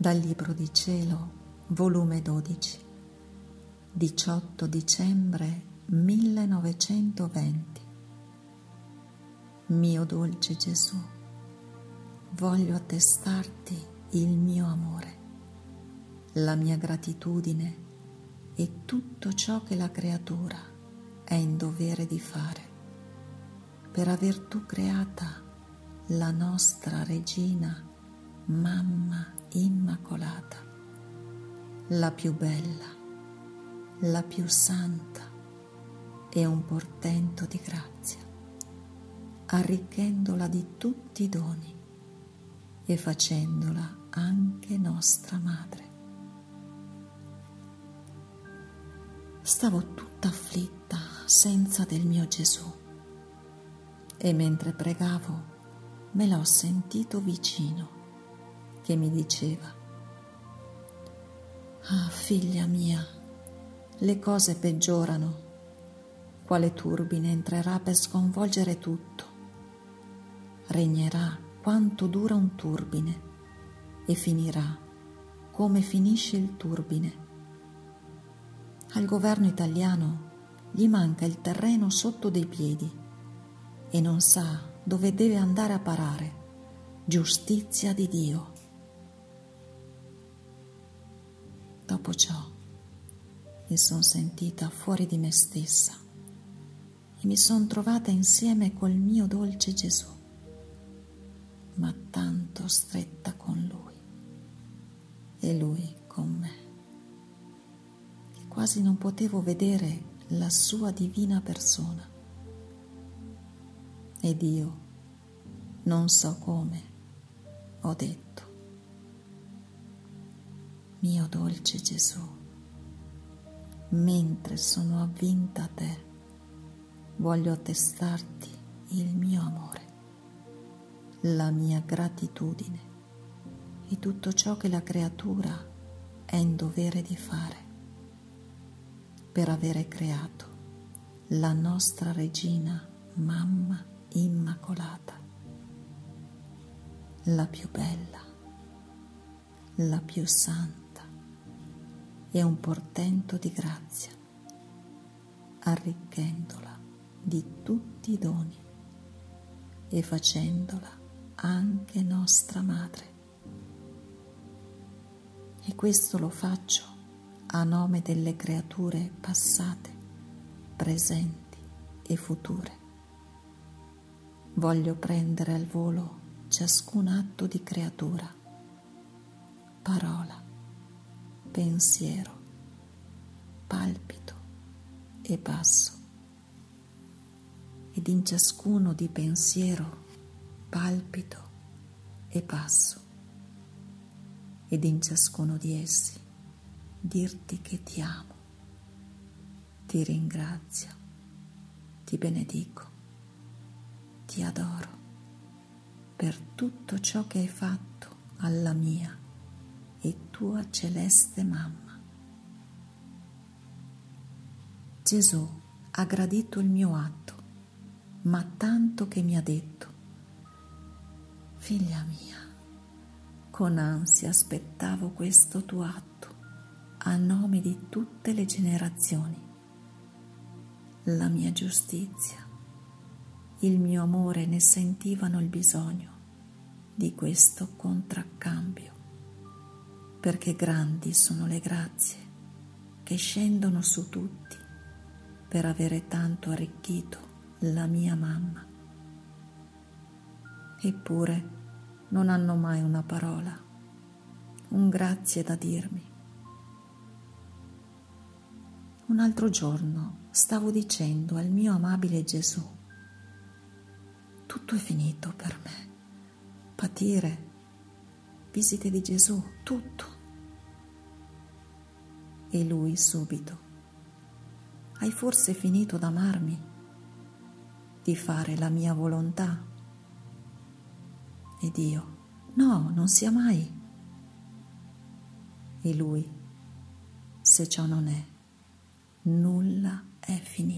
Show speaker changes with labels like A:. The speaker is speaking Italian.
A: Dal Libro di Cielo, volume 12, 18 dicembre 1920. Mio dolce Gesù, voglio attestarti il mio amore, la mia gratitudine e tutto ciò che la creatura è in dovere di fare per aver tu creata la nostra regina, mamma immacolata, la più bella, la più santa e un portento di grazia, arricchendola di tutti i doni e facendola anche nostra madre. Stavo tutta afflitta senza del mio Gesù e mentre pregavo me l'ho sentito vicino che mi diceva, Ah figlia mia, le cose peggiorano, quale turbine entrerà per sconvolgere tutto. Regnerà quanto dura un turbine e finirà come finisce il turbine. Al governo italiano gli manca il terreno sotto dei piedi e non sa dove deve andare a parare. Giustizia di Dio. Dopo ciò mi sono sentita fuori di me stessa e mi sono trovata insieme col mio dolce Gesù, ma tanto stretta con Lui e Lui con me, che quasi non potevo vedere la sua divina persona. Ed io, non so come, ho detto, mio dolce Gesù, mentre sono avvinta a te, voglio attestarti il mio amore, la mia gratitudine e tutto ciò che la creatura è in dovere di fare per avere creato la nostra regina mamma immacolata, la più bella, la più santa e un portento di grazia, arricchendola di tutti i doni e facendola anche nostra madre. E questo lo faccio a nome delle creature passate, presenti e future. Voglio prendere al volo ciascun atto di creatura, parola, pensiero, palpito e passo. Ed in ciascuno di pensiero, palpito e passo. Ed in ciascuno di essi dirti che ti amo, ti ringrazio, ti benedico, ti adoro per tutto ciò che hai fatto alla mia e tua celeste mamma. Gesù ha gradito il mio atto, ma tanto che mi ha detto, figlia mia, con ansia aspettavo questo tuo atto a nome di tutte le generazioni. La mia giustizia, il mio amore ne sentivano il bisogno di questo contraccambio perché grandi sono le grazie che scendono su tutti per avere tanto arricchito la mia mamma. Eppure non hanno mai una parola, un grazie da dirmi. Un altro giorno stavo dicendo al mio amabile Gesù, tutto è finito per me, patire visite di Gesù, tutto. E lui subito, hai forse finito d'amarmi, di fare la mia volontà? Ed io, no, non sia mai. E lui, se ciò non è, nulla è finito.